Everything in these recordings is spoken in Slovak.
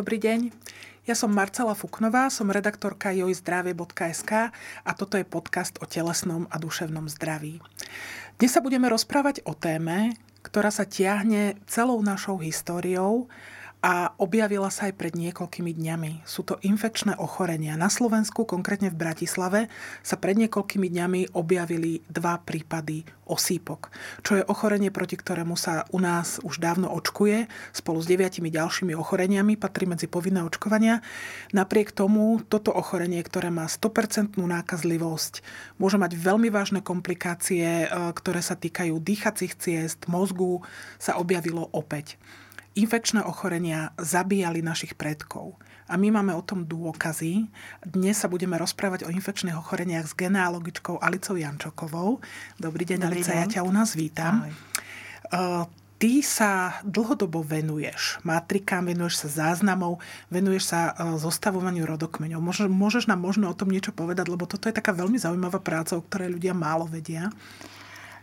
Dobrý deň. Ja som Marcela Fuknová, som redaktorka jojzdravie.sk a toto je podcast o telesnom a duševnom zdraví. Dnes sa budeme rozprávať o téme, ktorá sa tiahne celou našou históriou a objavila sa aj pred niekoľkými dňami. Sú to infekčné ochorenia. Na Slovensku, konkrétne v Bratislave, sa pred niekoľkými dňami objavili dva prípady osýpok, čo je ochorenie, proti ktorému sa u nás už dávno očkuje, spolu s deviatimi ďalšími ochoreniami, patrí medzi povinné očkovania. Napriek tomu, toto ochorenie, ktoré má 100% nákazlivosť, môže mať veľmi vážne komplikácie, e, ktoré sa týkajú dýchacích ciest, mozgu, sa objavilo opäť infekčné ochorenia zabíjali našich predkov. A my máme o tom dôkazy. Dnes sa budeme rozprávať o infekčných ochoreniach s genealogičkou Alicou Jančokovou. Dobrý deň, Dobrý Alica, deň. ja ťa u nás vítam. Ahoj. Uh, ty sa dlhodobo venuješ matrikám, venuješ sa záznamov, venuješ sa uh, zostavovaniu rodokmeňov. Môžeš, môžeš nám možno o tom niečo povedať, lebo toto je taká veľmi zaujímavá práca, o ktorej ľudia málo vedia.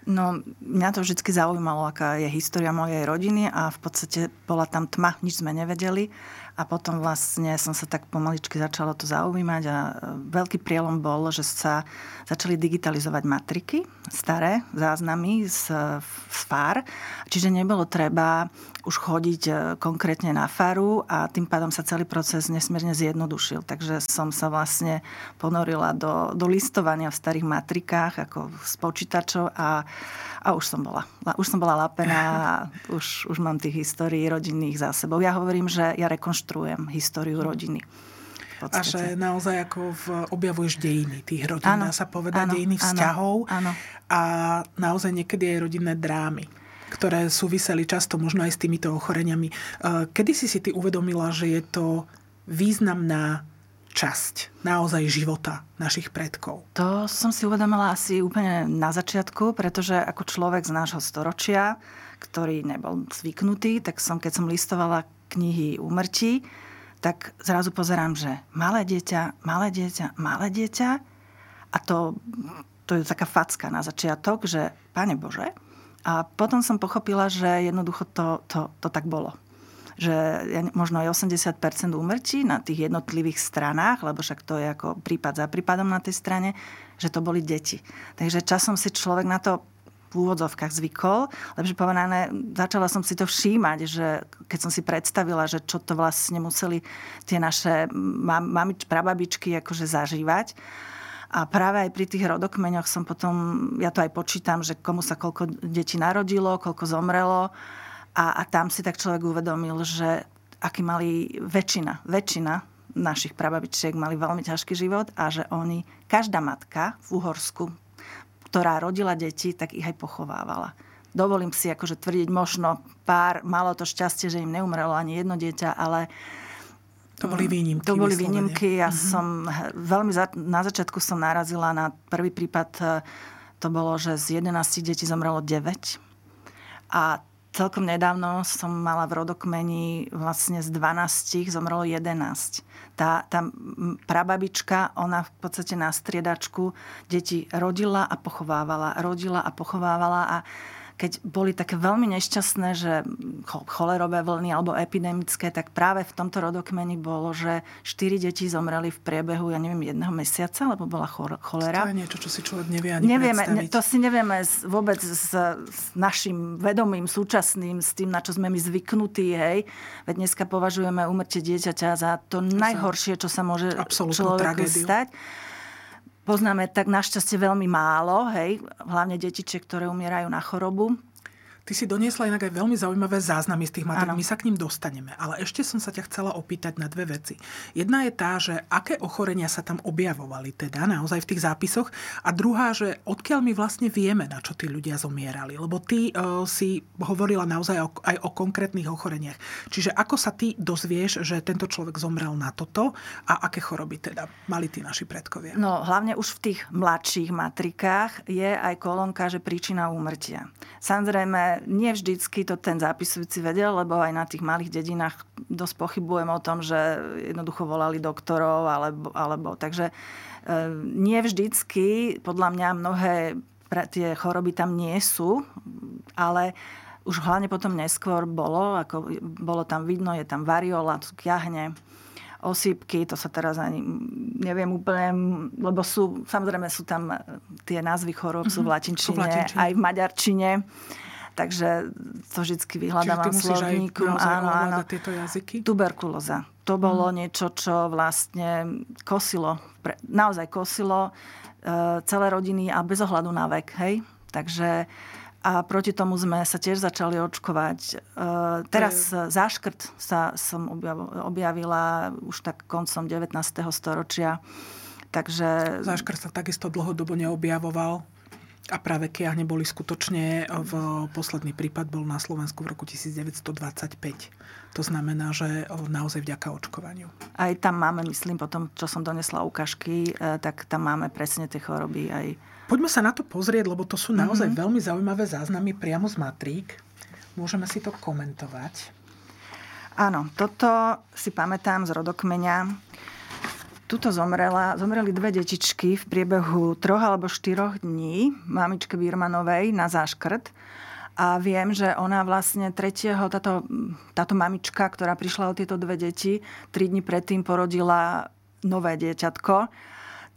No, mňa to vždy zaujímalo, aká je história mojej rodiny a v podstate bola tam tma, nič sme nevedeli. A potom vlastne som sa tak pomaličky začala to zaujímať a e, veľký prielom bol, že sa začali digitalizovať matriky, staré záznamy z, z FAR. Čiže nebolo treba už chodiť e, konkrétne na faru a tým pádom sa celý proces nesmierne zjednodušil. Takže som sa vlastne ponorila do, do listovania v starých matrikách ako z počítačov a a už som bola. Už som bola lapená a už, už mám tých histórií rodinných za sebou. Ja hovorím, že ja rekonštruujem históriu rodiny. A že naozaj ako v, objavuješ dejiny tých rodín, dá sa povedať, ano, dejiny vzťahov ano, ano. a naozaj niekedy aj rodinné drámy ktoré súviseli často možno aj s týmito ochoreniami. Kedy si si ty uvedomila, že je to významná časť naozaj života našich predkov? To som si uvedomila asi úplne na začiatku, pretože ako človek z nášho storočia, ktorý nebol zvyknutý, tak som, keď som listovala knihy úmrtí, tak zrazu pozerám, že malé dieťa, malé dieťa, malé dieťa a to, to je taká facka na začiatok, že Pane Bože. A potom som pochopila, že jednoducho to, to, to tak bolo že možno aj 80% úmrtí na tých jednotlivých stranách, lebo však to je ako prípad za prípadom na tej strane, že to boli deti. Takže časom si človek na to v úvodzovkách zvykol, lepšie povedané, začala som si to všímať, že keď som si predstavila, že čo to vlastne museli tie naše mamič, prababičky akože zažívať. A práve aj pri tých rodokmeňoch som potom, ja to aj počítam, že komu sa koľko detí narodilo, koľko zomrelo a, a tam si tak človek uvedomil, že aký mali väčšina, väčšina našich prababičiek mali veľmi ťažký život a že oni, každá matka v Uhorsku, ktorá rodila deti, tak ich aj pochovávala. Dovolím si akože tvrdiť, možno pár malo to šťastie, že im neumrelo ani jedno dieťa, ale to boli výnimky. To boli výnimky. Ja uh-huh. som veľmi za, na začiatku som narazila na prvý prípad, to bolo, že z 11 detí zomrelo 9. A celkom nedávno som mala v rodokmeni vlastne z 12 zomrelo 11. Tá, tá prababička, ona v podstate na striedačku deti rodila a pochovávala, rodila a pochovávala a keď boli také veľmi nešťastné, že cholerové vlny alebo epidemické, tak práve v tomto rodokmeni bolo, že štyri deti zomreli v priebehu, ja neviem, jedného mesiaca, lebo bola cholera. To je niečo, čo si človek nevie ani nevieme, predstaviť. To si nevieme vôbec s, s našim vedomým, súčasným, s tým, na čo sme my zvyknutí, hej. Veď dneska považujeme umrtie dieťaťa za to, najhoršie, čo sa môže človeku tragédiu. stať poznáme tak našťastie veľmi málo, hej, hlavne detičie, ktoré umierajú na chorobu. Ty si doniesla inak aj veľmi zaujímavé záznamy z tých matrik. My sa k ním dostaneme. Ale ešte som sa ťa chcela opýtať na dve veci. Jedna je tá, že aké ochorenia sa tam objavovali teda naozaj v tých zápisoch. A druhá, že odkiaľ my vlastne vieme, na čo tí ľudia zomierali. Lebo ty uh, si hovorila naozaj o, aj o konkrétnych ochoreniach. Čiže ako sa ty dozvieš, že tento človek zomrel na toto a aké choroby teda mali tí naši predkovia? No hlavne už v tých mladších matrikách je aj kolónka, že príčina úmrtia. Samozrejme, nie vždycky to ten zápisujúci vedel, lebo aj na tých malých dedinách dosť pochybujem o tom, že jednoducho volali doktorov, alebo, alebo takže e, nie vždycky, podľa mňa mnohé tie choroby tam nie sú, ale už hlavne potom neskôr bolo, ako bolo tam vidno, je tam variola, kiahne, osýpky, to sa teraz ani neviem úplne, lebo sú, samozrejme sú tam tie názvy chorób, mm-hmm. sú v latinčine, v latinčine, aj v maďarčine. Takže to vždy vyhľadávam slovníku. Áno, áno. tieto jazyky? Tuberkulóza. To bolo mm. niečo, čo vlastne kosilo, naozaj kosilo e, celé rodiny a bez ohľadu na vek. Hej? Takže a proti tomu sme sa tiež začali očkovať. E, teraz je... záškrt sa som objavila už tak koncom 19. storočia. Takže... Záškrt sa takisto dlhodobo neobjavoval. A práve kiahne boli skutočne, v posledný prípad bol na Slovensku v roku 1925. To znamená, že naozaj vďaka očkovaniu. Aj tam máme, myslím, potom, čo som donesla ukážky, e, tak tam máme presne tie choroby aj Poďme sa na to pozrieť, lebo to sú naozaj mm-hmm. veľmi zaujímavé záznamy priamo z matrík. Môžeme si to komentovať. Áno, toto si pamätám z rodokmeňa. Tuto zomrela, zomreli dve detičky v priebehu troch alebo štyroch dní mamičke Birmanovej na záškrt. A viem, že ona vlastne tretieho, táto, táto mamička, ktorá prišla o tieto dve deti, tri dní predtým porodila nové dieťatko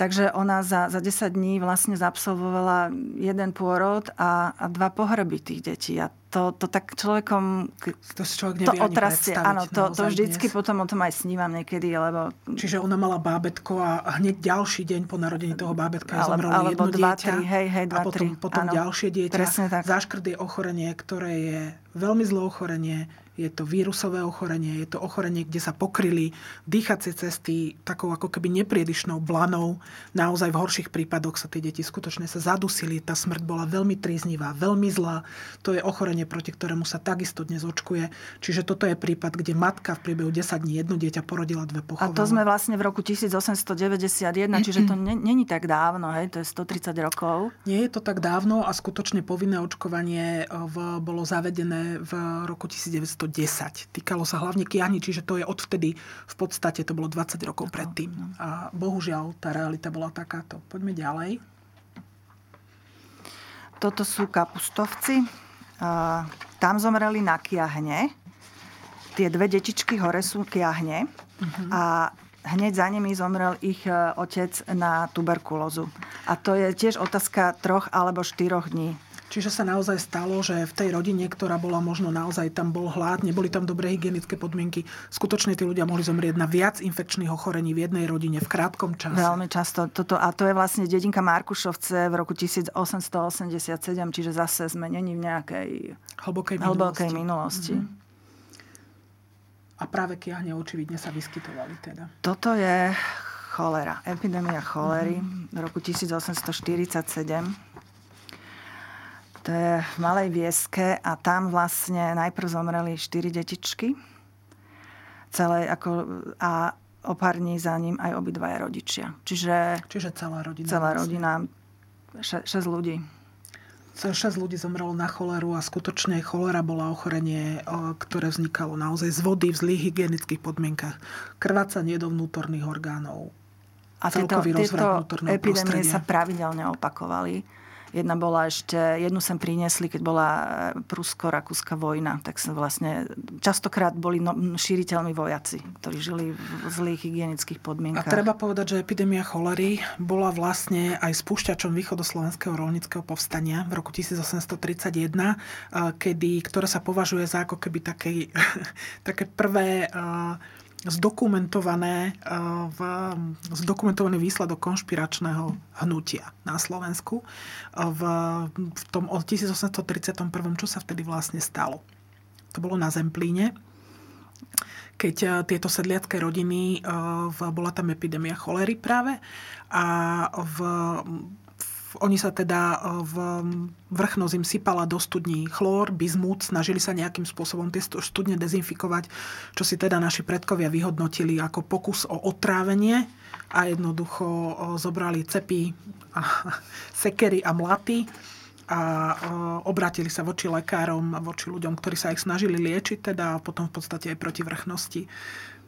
Takže ona za, za 10 dní vlastne zabsolvovala jeden pôrod a, a dva pohreby tých detí. A to, to tak človekom... To si človek nevie to otrasie. Áno, to, to vždycky dnes. potom o tom aj snívam niekedy, lebo... Čiže ona mala bábetko a hneď ďalší deň po narodení toho bábetka je zomrelo alebo jedno dva, dieťa. Tri, hej, hej, dva, a potom, tri. potom ďalšie dieťa. Presne tak. Záškrt je ochorenie, ktoré je veľmi zlé ochorenie je to vírusové ochorenie, je to ochorenie, kde sa pokryli dýchacie cesty takou ako keby nepriedišnou blanou. Naozaj v horších prípadoch sa tie deti skutočne sa zadusili, tá smrť bola veľmi tríznivá, veľmi zlá. To je ochorenie, proti ktorému sa takisto dnes očkuje. Čiže toto je prípad, kde matka v priebehu 10 dní jedno dieťa porodila dve pochovala. A to sme vlastne v roku 1891, čiže to není tak dávno, hej? to je 130 rokov. Nie je to tak dávno a skutočne povinné očkovanie v, bolo zavedené v roku 1900 10. Týkalo sa hlavne kiahni, čiže to je odvtedy v podstate, to bolo 20 rokov predtým. A bohužiaľ, tá realita bola takáto. Poďme ďalej. Toto sú kapustovci. Tam zomreli na kiahne. Tie dve detičky hore sú kiahne. Uh-huh. A hneď za nimi zomrel ich e, otec na tuberkulózu. A to je tiež otázka troch alebo štyroch dní. Čiže sa naozaj stalo, že v tej rodine, ktorá bola možno naozaj tam bol hlad, neboli tam dobré hygienické podmienky, skutočne tí ľudia mohli zomrieť na viac infekčných ochorení v jednej rodine v krátkom čase. Veľmi často. Toto, a to je vlastne dedinka Markušovce v roku 1887, čiže zase sme není v nejakej hlbokej minulosti. Hlbokej minulosti. Mm-hmm. A práve kiahne očividne sa vyskytovali teda. Toto je cholera, epidémia cholery mm-hmm. v roku 1847 to je v Malej Vieske a tam vlastne najprv zomreli štyri detičky. Celé ako, a o pár dní za ním aj obidvaja rodičia. Čiže, Čiže celá rodina. Celá vlastne. rodina, še, šesť ľudí. Šesť ľudí zomrelo na choleru a skutočne cholera bola ochorenie, ktoré vznikalo naozaj z vody v zlých hygienických podmienkach. Krvácanie do vnútorných orgánov. A tieto, tieto epidémie sa pravidelne opakovali Jedna bola ešte, jednu sem priniesli, keď bola e, prusko-rakúska vojna. Tak sa vlastne, častokrát boli no, šíriteľmi vojaci, ktorí žili v zlých hygienických podmienkach. A treba povedať, že epidémia cholery bola vlastne aj spúšťačom východoslovenského rolnického povstania v roku 1831, e, kedy, ktoré sa považuje za ako keby také, také prvé e, zdokumentované, eh, v, zdokumentovaný výsledok konšpiračného hnutia na Slovensku eh, v, v tom od 1831, čo sa vtedy vlastne stalo. To bolo na Zemplíne, keď eh, tieto sedliacké rodiny, bola tam epidémia cholery práve a v, oni sa teda e, v vrchno zim sypala do studní chlór, bizmut, snažili sa nejakým spôsobom tie studne dezinfikovať, čo si teda naši predkovia vyhodnotili ako pokus o otrávenie a jednoducho e, zobrali cepy a sekery a mlaty a e, obrátili sa voči lekárom a voči ľuďom, ktorí sa ich snažili liečiť teda a potom v podstate aj proti vrchnosti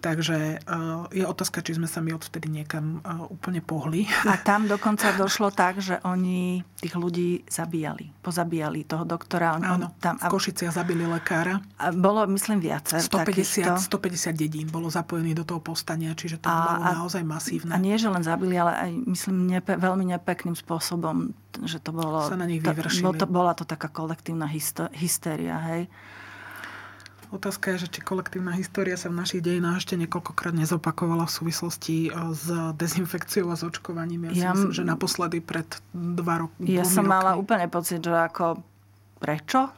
Takže uh, je otázka, či sme sa my odvtedy niekam uh, úplne pohli. A tam dokonca došlo tak, že oni tých ľudí zabíjali. Pozabíjali toho doktora. On, Áno, tam, v Košiciach zabili lekára. A bolo, myslím, viacer 150, 150 dedín bolo zapojených do toho povstania, čiže to a, bolo a, naozaj masívne. A nie, že len zabili, ale aj, myslím, nepe, veľmi nepekným spôsobom, že to bolo... Sa na nich vyvršili. To, bola to taká kolektívna hystéria, hej. Otázka je, že či kolektívna história sa v našich dejinách ešte niekoľkokrát nezopakovala v súvislosti e, s dezinfekciou a s očkovaním. Ja, ja myslím, že naposledy pred dva roky. Ja som roky. mala úplne pocit, že ako prečo?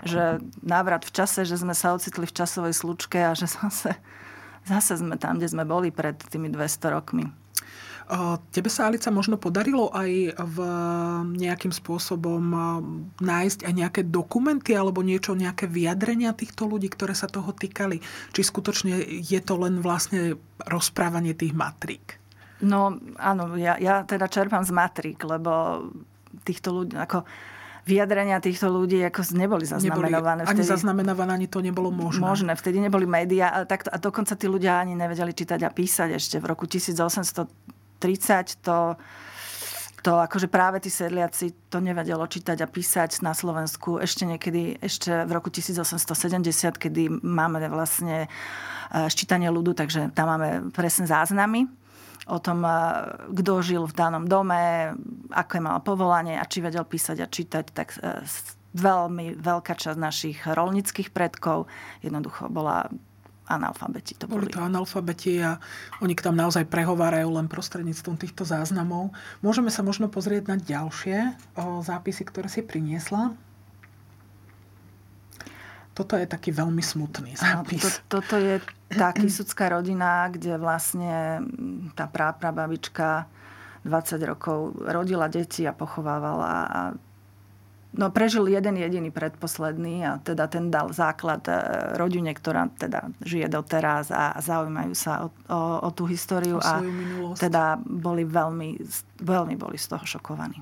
Že návrat v čase, že sme sa ocitli v časovej slučke a že zase, zase sme tam, kde sme boli pred tými 200 rokmi. Tebe sa, Alica, možno podarilo aj v nejakým spôsobom nájsť aj nejaké dokumenty alebo niečo, nejaké vyjadrenia týchto ľudí, ktoré sa toho týkali? Či skutočne je to len vlastne rozprávanie tých matrík? No áno, ja, ja teda čerpám z matrík, lebo týchto ľudí, ako vyjadrenia týchto ľudí ako neboli zaznamenované. Neboli, ani zaznamenované, ani to nebolo možné. Možné, vtedy neboli médiá, ale takto, a dokonca tí ľudia ani nevedeli čítať a písať ešte v roku 1800 30 to to akože práve tí sedliaci to nevedelo čítať a písať na Slovensku. Ešte niekedy, ešte v roku 1870, kedy máme vlastne e, ščítanie ľudu, takže tam máme presne záznamy o tom, e, kto žil v danom dome, aké mal povolanie a či vedel písať a čítať, tak e, veľmi veľká časť našich rolnických predkov jednoducho bola analfabeti to boli. Boli to analfabeti a oni k tam naozaj prehovárajú len prostredníctvom týchto záznamov. Môžeme sa možno pozrieť na ďalšie o, zápisy, ktoré si priniesla. Toto je taký veľmi smutný zápis. To, toto je tá kisucká rodina, kde vlastne tá práprababička 20 rokov rodila deti a pochovávala a No prežil jeden jediný predposledný a teda ten dal základ e, rodine, ktorá teda žije doteraz a zaujímajú sa o, o, o tú históriu o a teda boli veľmi, veľmi boli z toho šokovaní.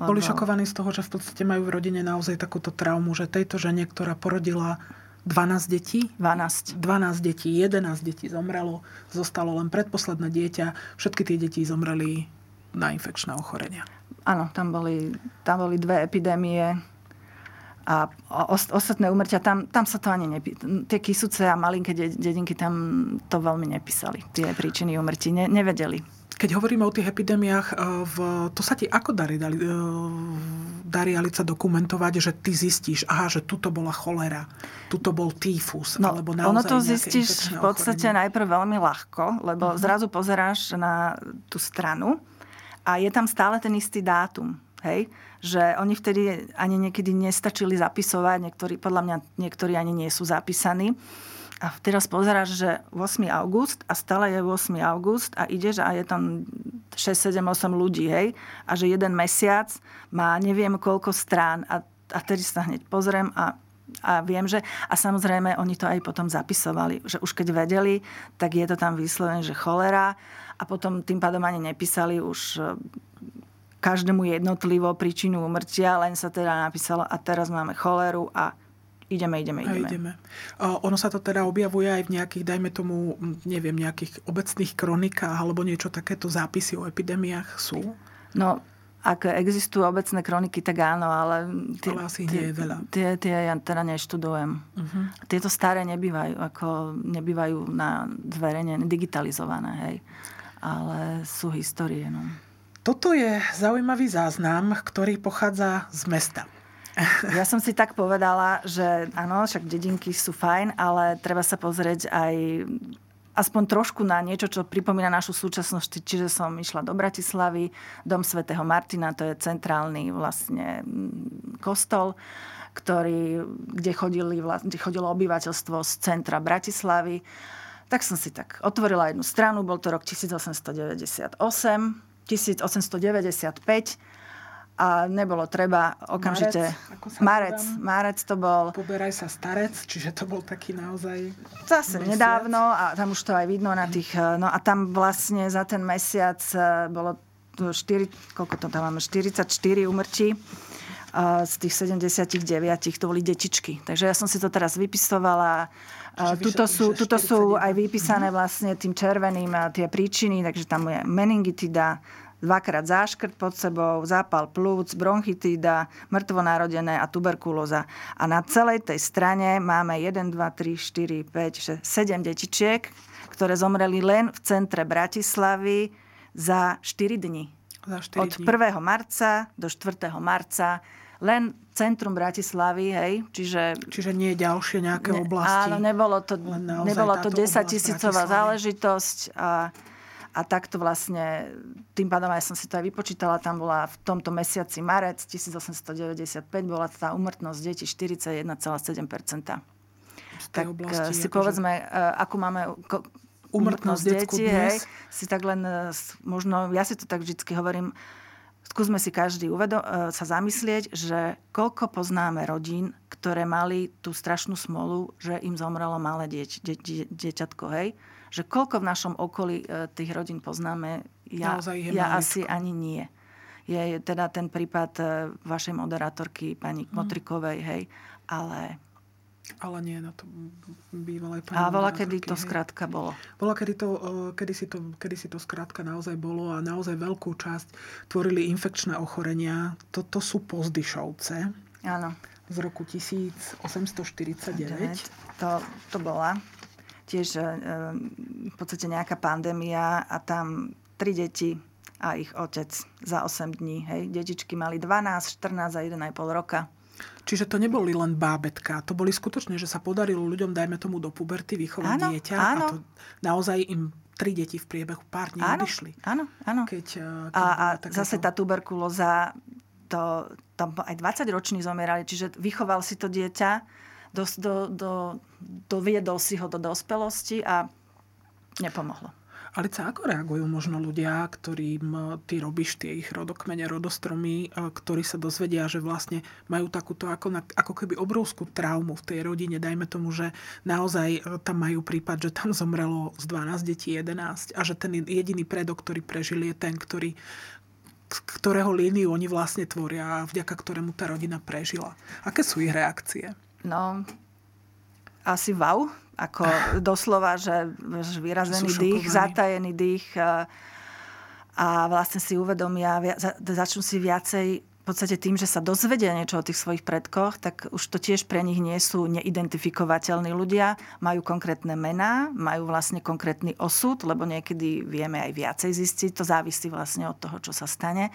Lebo... Boli šokovaní z toho, že v podstate majú v rodine naozaj takúto traumu, že tejto žene, ktorá porodila 12 detí? 12. 12 detí, 11 detí zomrelo, zostalo len predposledné dieťa, všetky tie deti zomreli na infekčné ochorenia. Áno, tam boli, tam boli dve epidémie a os, ostatné umrtia, tam, tam sa to ani nepí... Tie kysuce a malinké dedinky tam to veľmi nepísali. Tie príčiny umrtí ne, nevedeli. Keď hovoríme o tých epidémiách, e, v, to sa ti ako darí, darí, e, darí Alica dokumentovať, že ty zistíš, aha, že tuto bola cholera, tuto bol týfus, no, alebo naozaj Ono to zistíš v podstate ochorenie. najprv veľmi ľahko, lebo uh-huh. zrazu pozeráš na tú stranu a je tam stále ten istý dátum. Hej? Že oni vtedy ani niekedy nestačili zapisovať, niektorí, podľa mňa niektorí ani nie sú zapísaní. A teraz pozeráš, že 8. august a stále je 8. august a ideš a je tam 6, 7, 8 ľudí, hej? A že jeden mesiac má neviem koľko strán a, a tedy sa hneď pozriem a a viem, že... A samozrejme, oni to aj potom zapisovali, že už keď vedeli, tak je to tam vyslovené, že cholera a potom tým pádom ani nepísali už e, každému jednotlivo príčinu umrtia, len sa teda napísalo a teraz máme choleru a ideme, ideme, ideme. A ideme. ono sa to teda objavuje aj v nejakých, dajme tomu, neviem, nejakých obecných kronikách alebo niečo takéto zápisy o epidémiách sú? No, ak existujú obecné kroniky, tak áno, ale... Tie, ale asi nie je veľa. Tie, tie ja teda neštudujem. Uh-huh. Tieto staré nebývajú, ako nebývajú na zverejne digitalizované, hej ale sú histórie. No. Toto je zaujímavý záznam, ktorý pochádza z mesta. Ja som si tak povedala, že áno, však dedinky sú fajn, ale treba sa pozrieť aj aspoň trošku na niečo, čo pripomína našu súčasnosť. Čiže som išla do Bratislavy, dom svätého Martina, to je centrálny vlastne mm, kostol, ktorý, kde, chodili, kde chodilo obyvateľstvo z centra Bratislavy tak som si tak otvorila jednu stranu, bol to rok 1898, 1895 a nebolo treba okamžite... Marec, marec, to bol... Poberaj sa starec, čiže to bol taký naozaj... Zase mesiac. nedávno a tam už to aj vidno na tých... No a tam vlastne za ten mesiac eh, bolo 4, koľko to tam máme, 44 umrtí z tých 79 to boli detičky. Takže ja som si to teraz vypisovala. Tuto sú, tuto sú aj vypísané mhm. vlastne tým červeným tie príčiny, takže tam je meningitida, dvakrát záškrt pod sebou, zápal plúc, bronchitída, mŕtvonarodené a tuberkulóza. A na celej tej strane máme 1, 2, 3, 4, 5, 6, 7 detičiek, ktoré zomreli len v centre Bratislavy za 4 dni. Za 4 Od 1. marca do 4. marca len centrum Bratislavy, hej, čiže... Čiže nie ďalšie nejaké oblasti. Áno, nebolo to, nebolo to 10 tisícová záležitosť a a takto vlastne, tým pádom aj som si to aj vypočítala, tam bola v tomto mesiaci marec 1895, bola tá umrtnosť detí 41,7%. Tak oblasti, si akože... povedzme, e, ako máme umrtnosť detí, hej, si tak len e, možno, ja si to tak vždy hovorím, skúsme si každý uvedo- e, sa zamyslieť, že koľko poznáme rodín, ktoré mali tú strašnú smolu, že im zomrelo malé dieť, dieť, dieťatko, hej? Že koľko v našom okolí e, tých rodín poznáme, ja, ja asi ani nie. Je teda ten prípad e, vašej moderátorky, pani hmm. Motrikovej, hej, ale... Ale nie, na to bývalé pani A bola, kedy to skrátka bolo. Bola, kedy, to, e, kedy, si to, kedy si to skrátka naozaj bolo a naozaj veľkú časť tvorili infekčné ochorenia. Toto sú pozdyšovce. Áno. Z roku 1849. To, to bola tiež e, v podstate nejaká pandémia a tam tri deti a ich otec za 8 dní. Hej. Detičky mali 12, 14 a 1,5 roka. Čiže to neboli len bábetka, to boli skutočne, že sa podarilo ľuďom, dajme tomu do puberty, vychovať áno, dieťa áno. a to naozaj im tri deti v priebehu pár dní áno, odišli. Áno, áno. Keď, keď a a zase tá tuberkulóza, to, tam aj 20 roční zomierali, čiže vychoval si to dieťa, do, do, do, doviedol si ho do dospelosti a nepomohlo. Alica, ako reagujú možno ľudia, ktorým ty robíš tie ich rodokmene, rodostromy, ktorí sa dozvedia, že vlastne majú takúto ako, ako keby obrovskú traumu v tej rodine. Dajme tomu, že naozaj e, tam majú prípad, že tam zomrelo z 12 detí 11 a že ten jediný predok, ktorý prežil, je ten, ktorý, ktorého líniu oni vlastne tvoria a vďaka ktorému tá rodina prežila. Aké sú ich reakcie? No, asi wow, ako doslova, že, že vyrazený dých, zatajený dých a, a vlastne si uvedomia, začnú si viacej v podstate tým, že sa dozvedia niečo o tých svojich predkoch, tak už to tiež pre nich nie sú neidentifikovateľní ľudia. Majú konkrétne mená, majú vlastne konkrétny osud, lebo niekedy vieme aj viacej zistiť. To závisí vlastne od toho, čo sa stane.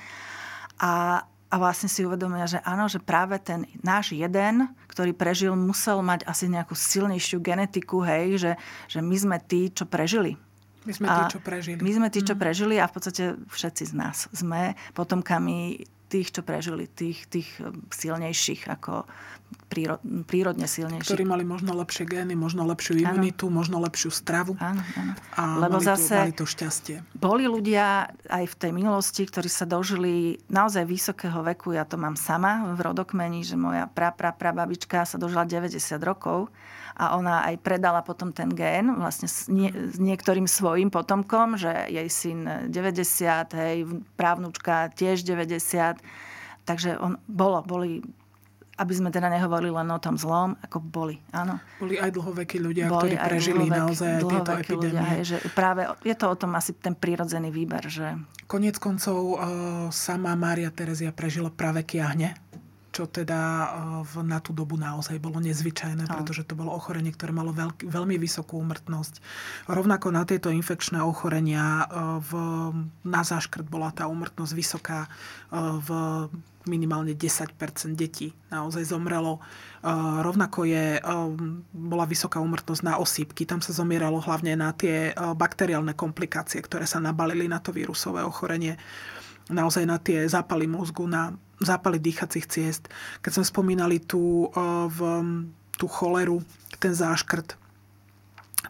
A, a vlastne si uvedomia, že áno, že práve ten náš jeden, ktorý prežil, musel mať asi nejakú silnejšiu genetiku, hej, že, že my sme tí, čo prežili. My sme tí, čo prežili. My sme tí, čo mhm. prežili a v podstate všetci z nás sme potomkami tých, čo prežili, tých, tých silnejších ako prírodne silnejší. Ktorí mali možno lepšie gény, možno lepšiu imunitu, ano. možno lepšiu stravu. Áno, áno. A Lebo mali zase to, mali to šťastie. Boli ľudia aj v tej minulosti, ktorí sa dožili naozaj vysokého veku. Ja to mám sama v rodokmeni, že moja pra, pra, pra babička sa dožila 90 rokov a ona aj predala potom ten gén vlastne s, nie, s niektorým svojim potomkom, že jej syn 90, hej, právnučka tiež 90. Takže on, bolo, boli aby sme teda nehovorili len o tom zlom, ako boli, áno. Boli aj dlhovekí ľudia, boli ktorí prežili dlhovek, naozaj tieto epidémie. Ľudia, hej, že práve je to o tom asi ten prírodzený výber. Že... Konec koncov uh, sama Mária Terezia prežila práve kiahne čo teda eh, na tú dobu naozaj bolo nezvyčajné, pretože to bolo ochorenie, ktoré malo veľký, veľmi vysokú úmrtnosť. Rovnako na tieto infekčné ochorenia eh, v, na záškrt bola tá úmrtnosť vysoká v minimálne 10 detí naozaj zomrelo. Rovnako je, bola vysoká úmrtnosť na osýpky. Tam sa zomieralo hlavne na tie bakteriálne komplikácie, ktoré sa nabalili na to vírusové ochorenie naozaj na tie zápaly mozgu, na zápaly dýchacích ciest. Keď sme spomínali e, v, tú choleru, ten záškrt,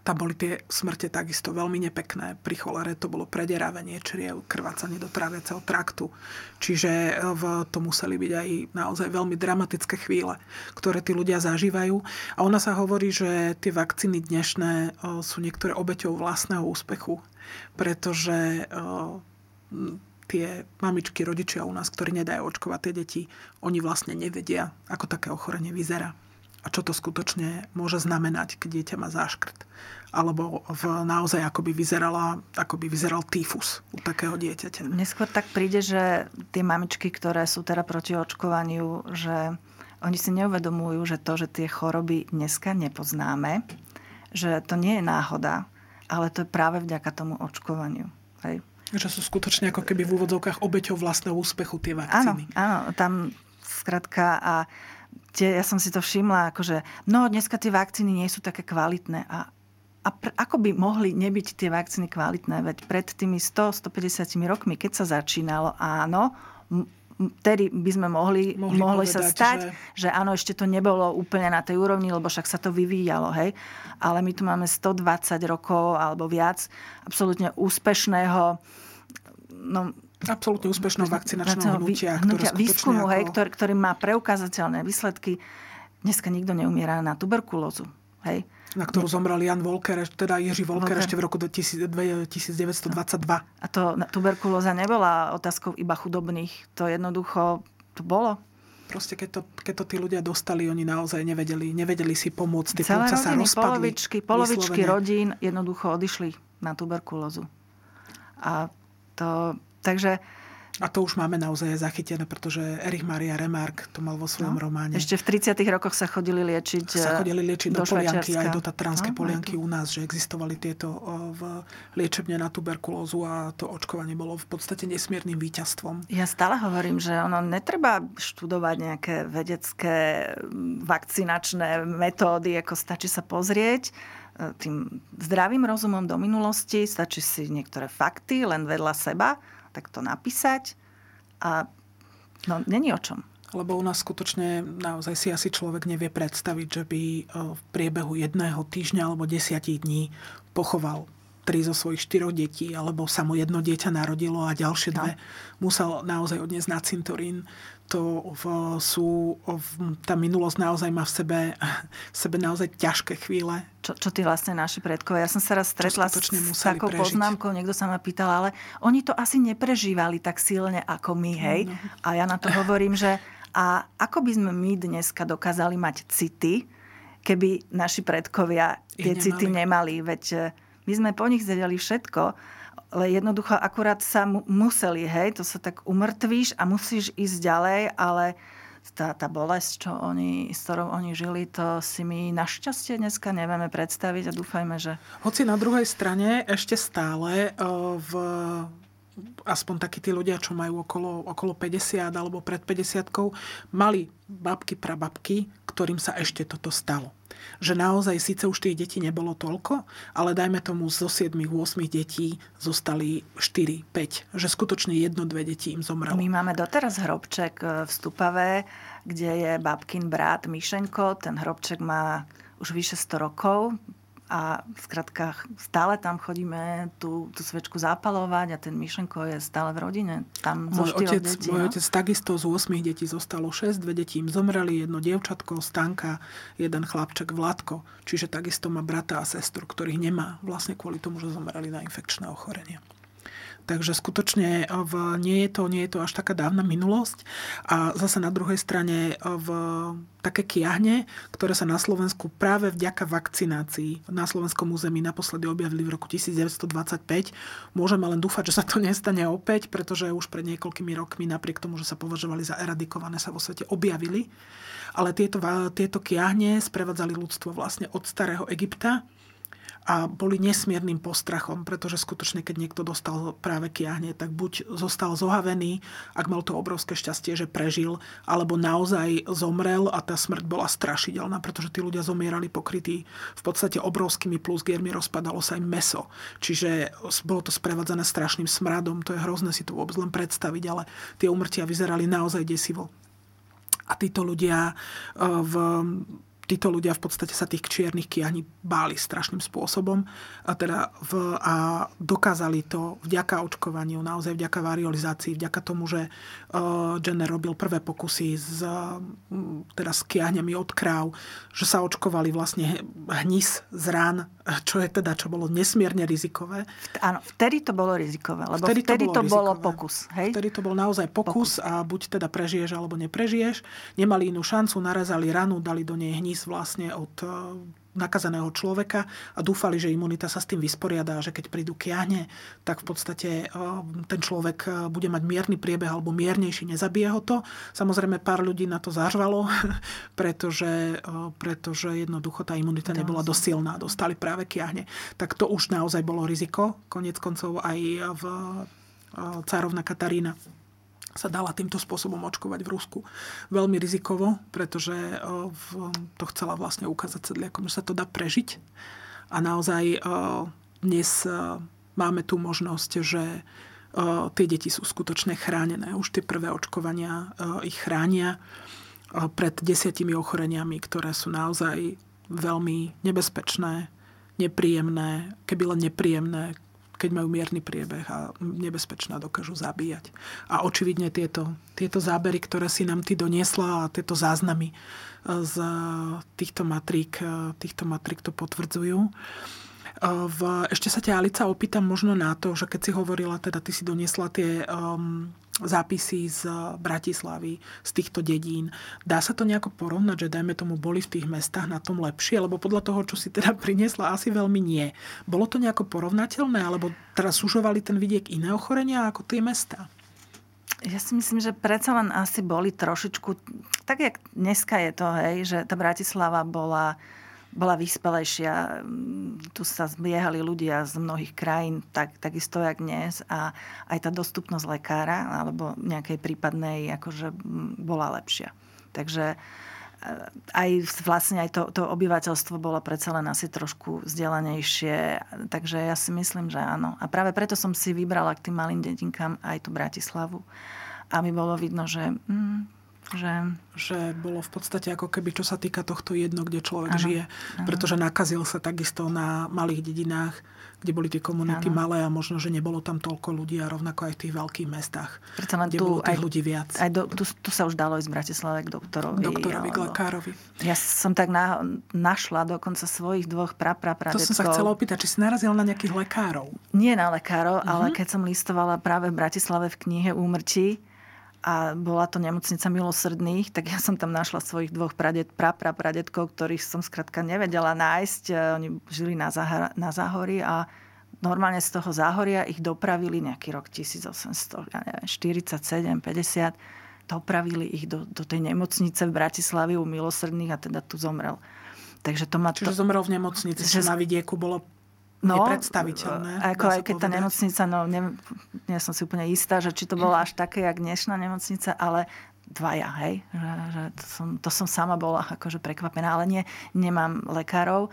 tam boli tie smrte takisto veľmi nepekné. Pri cholere to bolo prederávanie čriev, krvácanie do tráviaceho traktu. Čiže e, v, to museli byť aj naozaj veľmi dramatické chvíle, ktoré tí ľudia zažívajú. A ona sa hovorí, že tie vakcíny dnešné e, sú niektoré obeťou vlastného úspechu, pretože tie mamičky, rodičia u nás, ktorí nedajú očkovať tie deti, oni vlastne nevedia, ako také ochorenie vyzerá a čo to skutočne môže znamenať, keď dieťa má záškrt. Alebo v, naozaj ako by, vyzerala, ako by vyzeral týfus u takého dieťaťa. Neskôr tak príde, že tie mamičky, ktoré sú teda proti očkovaniu, že oni si neuvedomujú, že to, že tie choroby dneska nepoznáme, že to nie je náhoda, ale to je práve vďaka tomu očkovaniu. Hej. Že sú skutočne ako keby v úvodzovkách obeťou vlastného úspechu tie vakcíny. Áno, áno tam skratka a tie, ja som si to všimla, akože no dneska tie vakcíny nie sú také kvalitné a a pr- ako by mohli nebyť tie vakcíny kvalitné? Veď pred tými 100-150 rokmi, keď sa začínalo, áno, vtedy by sme mohli, mohli, mohli povedať, sa stať, že... že áno, ešte to nebolo úplne na tej úrovni, lebo však sa to vyvíjalo, hej. Ale my tu máme 120 rokov alebo viac absolútne úspešného no, absolútne úspešného vakcinačného hnutia, hnutia ktoré výskumu, ako... hej, ktorý, ktorý má preukázateľné výsledky. Dneska nikto neumiera na tuberkulózu. Hej. Na ktorú zomrel Jan Volker, teda Jiří Volker, Volker. ešte v roku 1922. A to tuberkulóza nebola otázkou iba chudobných. To jednoducho to bolo. Proste keď to, keď to tí ľudia dostali, oni naozaj nevedeli, nevedeli si pomôcť. Tie Celé rodiny, sa rozpadli, polovičky, polovičky rodín jednoducho odišli na tuberkulózu. A to Takže a to už máme naozaj zachytené, pretože Erich Maria Remark to mal vo svojom no, románe. Ešte v 30 rokoch sa chodili liečiť Sa chodili liečiť do, do Polianky, aj do Tatranskej no, Polianky u nás, že existovali tieto v liečebne na tuberkulózu a to očkovanie bolo v podstate nesmiernym víťazstvom. Ja stále hovorím, že ono netreba študovať nejaké vedecké vakcinačné metódy, ako stačí sa pozrieť e, tým zdravým rozumom do minulosti, stačí si niektoré fakty len vedľa seba tak to napísať a no, není o čom. Lebo u nás skutočne naozaj si asi človek nevie predstaviť, že by e, v priebehu jedného týždňa alebo desiatich dní pochoval tri zo svojich štyroch detí, alebo sa mu jedno dieťa narodilo a ďalšie dve no. musel naozaj odniesť na cintorín. To v, sú, v, tá minulosť naozaj má v sebe, v sebe naozaj ťažké chvíle. Čo, čo tí vlastne naši predkovia? Ja som sa raz stretla s takou prežiť. poznámkou, niekto sa ma pýtal, ale oni to asi neprežívali tak silne ako my, hej? No. A ja na to hovorím, že a ako by sme my dneska dokázali mať city, keby naši predkovia tie nemali. city nemali? Veď my sme po nich zvedeli všetko, ale jednoducho akurát sa mu- museli, hej, to sa tak umrtvíš a musíš ísť ďalej, ale tá, tá bolesť, čo oni, s ktorou oni žili, to si my našťastie dneska nevieme predstaviť a dúfajme, že... Hoci na druhej strane ešte stále v aspoň takí tí ľudia, čo majú okolo, okolo 50 alebo pred 50 mali babky, prababky, ktorým sa ešte toto stalo že naozaj síce už tých detí nebolo toľko, ale dajme tomu zo 7-8 detí zostali 4-5. Že skutočne jedno, dve deti im zomrelo. My máme doteraz hrobček e, v Stupavé, kde je babkin brat Mišenko. Ten hrobček má už vyše 100 rokov a skratka stále tam chodíme tú, tú svečku zapalovať a ten Myšenko je stále v rodine. Tam môj otec, detí, môj no? otec takisto z 8 detí zostalo 6, dve deti im zomreli, jedno dievčatko, Stanka, jeden chlapček Vladko. Čiže takisto má brata a sestru, ktorých nemá vlastne kvôli tomu, že zomreli na infekčné ochorenie. Takže skutočne v, nie, je to, nie je to až taká dávna minulosť. A zase na druhej strane v také kiahne, ktoré sa na Slovensku práve vďaka vakcinácii na slovenskom území naposledy objavili v roku 1925. Môžeme len dúfať, že sa to nestane opäť, pretože už pred niekoľkými rokmi, napriek tomu, že sa považovali za eradikované, sa vo svete objavili. Ale tieto, tieto kiahne sprevádzali ľudstvo vlastne od starého Egypta a boli nesmiernym postrachom, pretože skutočne, keď niekto dostal práve kiahne, tak buď zostal zohavený, ak mal to obrovské šťastie, že prežil, alebo naozaj zomrel a tá smrť bola strašidelná, pretože tí ľudia zomierali pokrytí v podstate obrovskými plusgiermi, rozpadalo sa im meso. Čiže bolo to sprevádzané strašným smradom, to je hrozné si to vôbec len predstaviť, ale tie umrtia vyzerali naozaj desivo. A títo ľudia eh, v títo ľudia v podstate sa tých čiernych kiahní báli strašným spôsobom. A, teda v, a dokázali to vďaka očkovaniu, naozaj vďaka variolizácii, vďaka tomu, že uh, Jenner robil prvé pokusy s, uh, teda s kiahňami od kráv, že sa očkovali vlastne hnis z rán, čo je teda, čo bolo nesmierne rizikové. Áno, vtedy to bolo rizikové, lebo vtedy, vtedy to, bolo, to bolo pokus. Hej? Vtedy to bol naozaj pokus, pokus a buď teda prežiješ alebo neprežiješ. Nemali inú šancu, narazali ranu, dali do nej hnis vlastne od nakazaného človeka a dúfali, že imunita sa s tým vysporiada, že keď prídu kiahne, tak v podstate e, ten človek e, bude mať mierny priebeh alebo miernejší, nezabije ho to. Samozrejme pár ľudí na to zažvalo, pretože, pretože jednoducho tá imunita nebola dosilná, dostali práve kiahne. Tak to už naozaj bolo riziko, konec koncov aj v cárovna Katarína sa dala týmto spôsobom očkovať v Rusku. Veľmi rizikovo, pretože to chcela vlastne ukázať sedliakom, že sa to dá prežiť. A naozaj dnes máme tu možnosť, že tie deti sú skutočne chránené. Už tie prvé očkovania ich chránia pred desiatimi ochoreniami, ktoré sú naozaj veľmi nebezpečné, nepríjemné, keby len nepríjemné, keď majú mierny priebeh a nebezpečná dokážu zabíjať. A očividne tieto, tieto zábery, ktoré si nám ty doniesla a tieto záznamy e, z týchto matrík, e, týchto matrík to potvrdzujú. E, v, ešte sa ťa Alica opýtam možno na to, že keď si hovorila, teda ty si doniesla tie um, zápisy z Bratislavy, z týchto dedín. Dá sa to nejako porovnať, že dajme tomu boli v tých mestách na tom lepšie? Lebo podľa toho, čo si teda priniesla, asi veľmi nie. Bolo to nejako porovnateľné? Alebo teraz sužovali ten vidiek iné ochorenia ako tie mesta? Ja si myslím, že predsa len asi boli trošičku, tak jak dneska je to, hej, že tá Bratislava bola bola vyspelejšia. Tu sa zbiehali ľudia z mnohých krajín, tak, takisto jak dnes. A aj tá dostupnosť lekára alebo nejakej prípadnej akože bola lepšia. Takže eh, aj vlastne aj to, to obyvateľstvo bolo predsa len asi trošku vzdelanejšie. Takže ja si myslím, že áno. A práve preto som si vybrala k tým malým dedinkám aj tú Bratislavu. Aby bolo vidno, že hm, že... že bolo v podstate ako keby, čo sa týka tohto jedno, kde človek ano, žije. Ano. Pretože nakazil sa takisto na malých dedinách, kde boli tie komunity ano. malé a možno, že nebolo tam toľko ľudí a rovnako aj v tých veľkých mestách, Preto kde tu, bolo tých aj, ľudí viac. Aj do, tu, tu sa už dalo ísť z Bratislave k doktorovi. Doktorovi, k lekárovi. Ja som tak na, našla dokonca svojich dvoch pra, pra, pra To som sa chcela opýtať, či si narazila na nejakých lekárov. Nie na lekárov, uh-huh. ale keď som listovala práve v Bratislave v knihe Úmrtí, a bola to nemocnica milosrdných, tak ja som tam našla svojich dvoch pradet, pra, pra, pradetkov, ktorých som skrátka nevedela nájsť. E, oni žili na, Zahra, na Záhori a normálne z toho Záhoria ich dopravili nejaký rok 1847, 50 dopravili ich do, do tej nemocnice v Bratislavi u milosrdných a teda tu zomrel. Takže to ma to... Čiže zomrel v nemocnici, že na vidieku bolo no, nepredstaviteľné. Ako aj keď povedať. tá nemocnica, no ne, som si úplne istá, že či to bolo až také, jak dnešná nemocnica, ale dvaja, hej. Že, že to, som, to som sama bola akože prekvapená, ale nie, nemám lekárov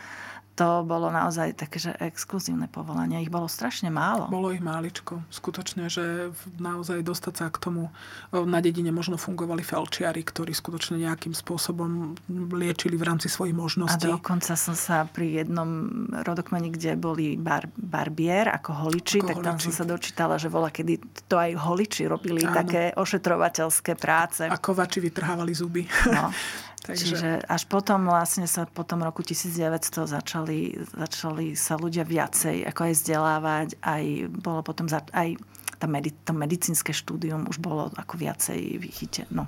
to bolo naozaj také, že exkluzívne povolanie. Ich bolo strašne málo. Bolo ich máličko. Skutočne, že naozaj dostať sa k tomu. Na dedine možno fungovali felčiari, ktorí skutočne nejakým spôsobom liečili v rámci svojich možností. A dokonca som sa pri jednom rodokmeni, kde boli bar, barbier ako holiči, ako tak holiči. tam som sa dočítala, že bola, kedy to aj holiči robili Áno. také ošetrovateľské práce. A kovači vytrhávali zuby. No. Takže... Čiže až potom vlastne sa po tom roku 1900 začali, začali sa ľudia viacej ako aj vzdelávať, aj bolo potom za, aj tá medi, to medicínske štúdium už bolo ako viacej vychytené, no,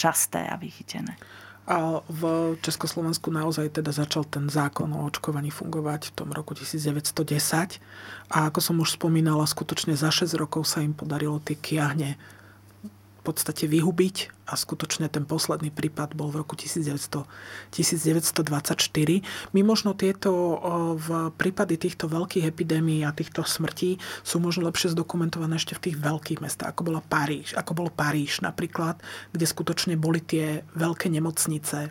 časté a vychytené. A v Československu naozaj teda začal ten zákon o očkovaní fungovať v tom roku 1910. A ako som už spomínala, skutočne za 6 rokov sa im podarilo tie kiahne podstate vyhubiť a skutočne ten posledný prípad bol v roku 1900, 1924. My možno tieto v prípady týchto veľkých epidémií a týchto smrtí sú možno lepšie zdokumentované ešte v tých veľkých mestách, ako bola Paríž, ako bol Paríž napríklad, kde skutočne boli tie veľké nemocnice,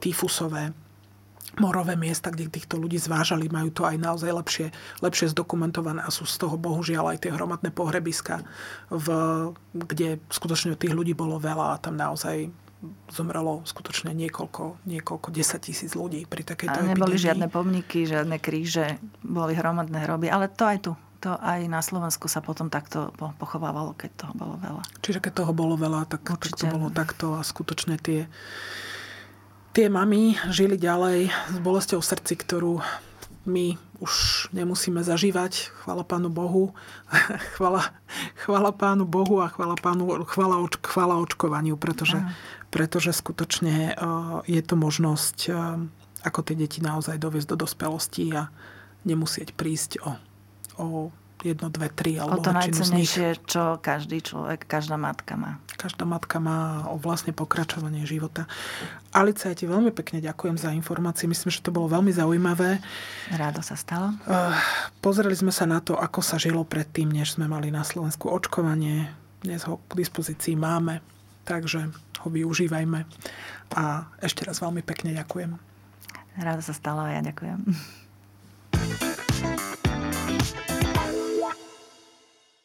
tyfusové, morové miesta, kde týchto ľudí zvážali, majú to aj naozaj lepšie, lepšie zdokumentované a sú z toho bohužiaľ aj tie hromadné pohrebiska, v, kde skutočne tých ľudí bolo veľa a tam naozaj zomrelo skutočne niekoľko, niekoľko desať tisíc ľudí pri takejto A neboli epidémii. žiadne pomníky, žiadne kríže, boli hromadné hroby, ale to aj tu. To aj na Slovensku sa potom takto pochovávalo, keď toho bolo veľa. Čiže keď toho bolo veľa, tak, tak to bolo takto a skutočne tie, tie mamy žili ďalej s bolestou srdci, ktorú my už nemusíme zažívať. Chvala Pánu Bohu. chvala, chvala Pánu Bohu a chvala, pánu, chvala, oč, chvala očkovaniu, pretože, pretože skutočne uh, je to možnosť uh, ako tie deti naozaj doviesť do dospelosti a nemusieť prísť o, o jedno, dve, tri alebo O to najcennejšie, čo každý človek, každá matka má. Každá matka má o vlastne pokračovanie života. Alice, ja ti veľmi pekne ďakujem za informácie. Myslím, že to bolo veľmi zaujímavé. Rádo sa stalo. Uh, pozreli sme sa na to, ako sa žilo predtým, než sme mali na Slovensku očkovanie. Dnes ho k dispozícii máme, takže ho využívajme. A ešte raz veľmi pekne ďakujem. Rádo sa stalo a ja ďakujem.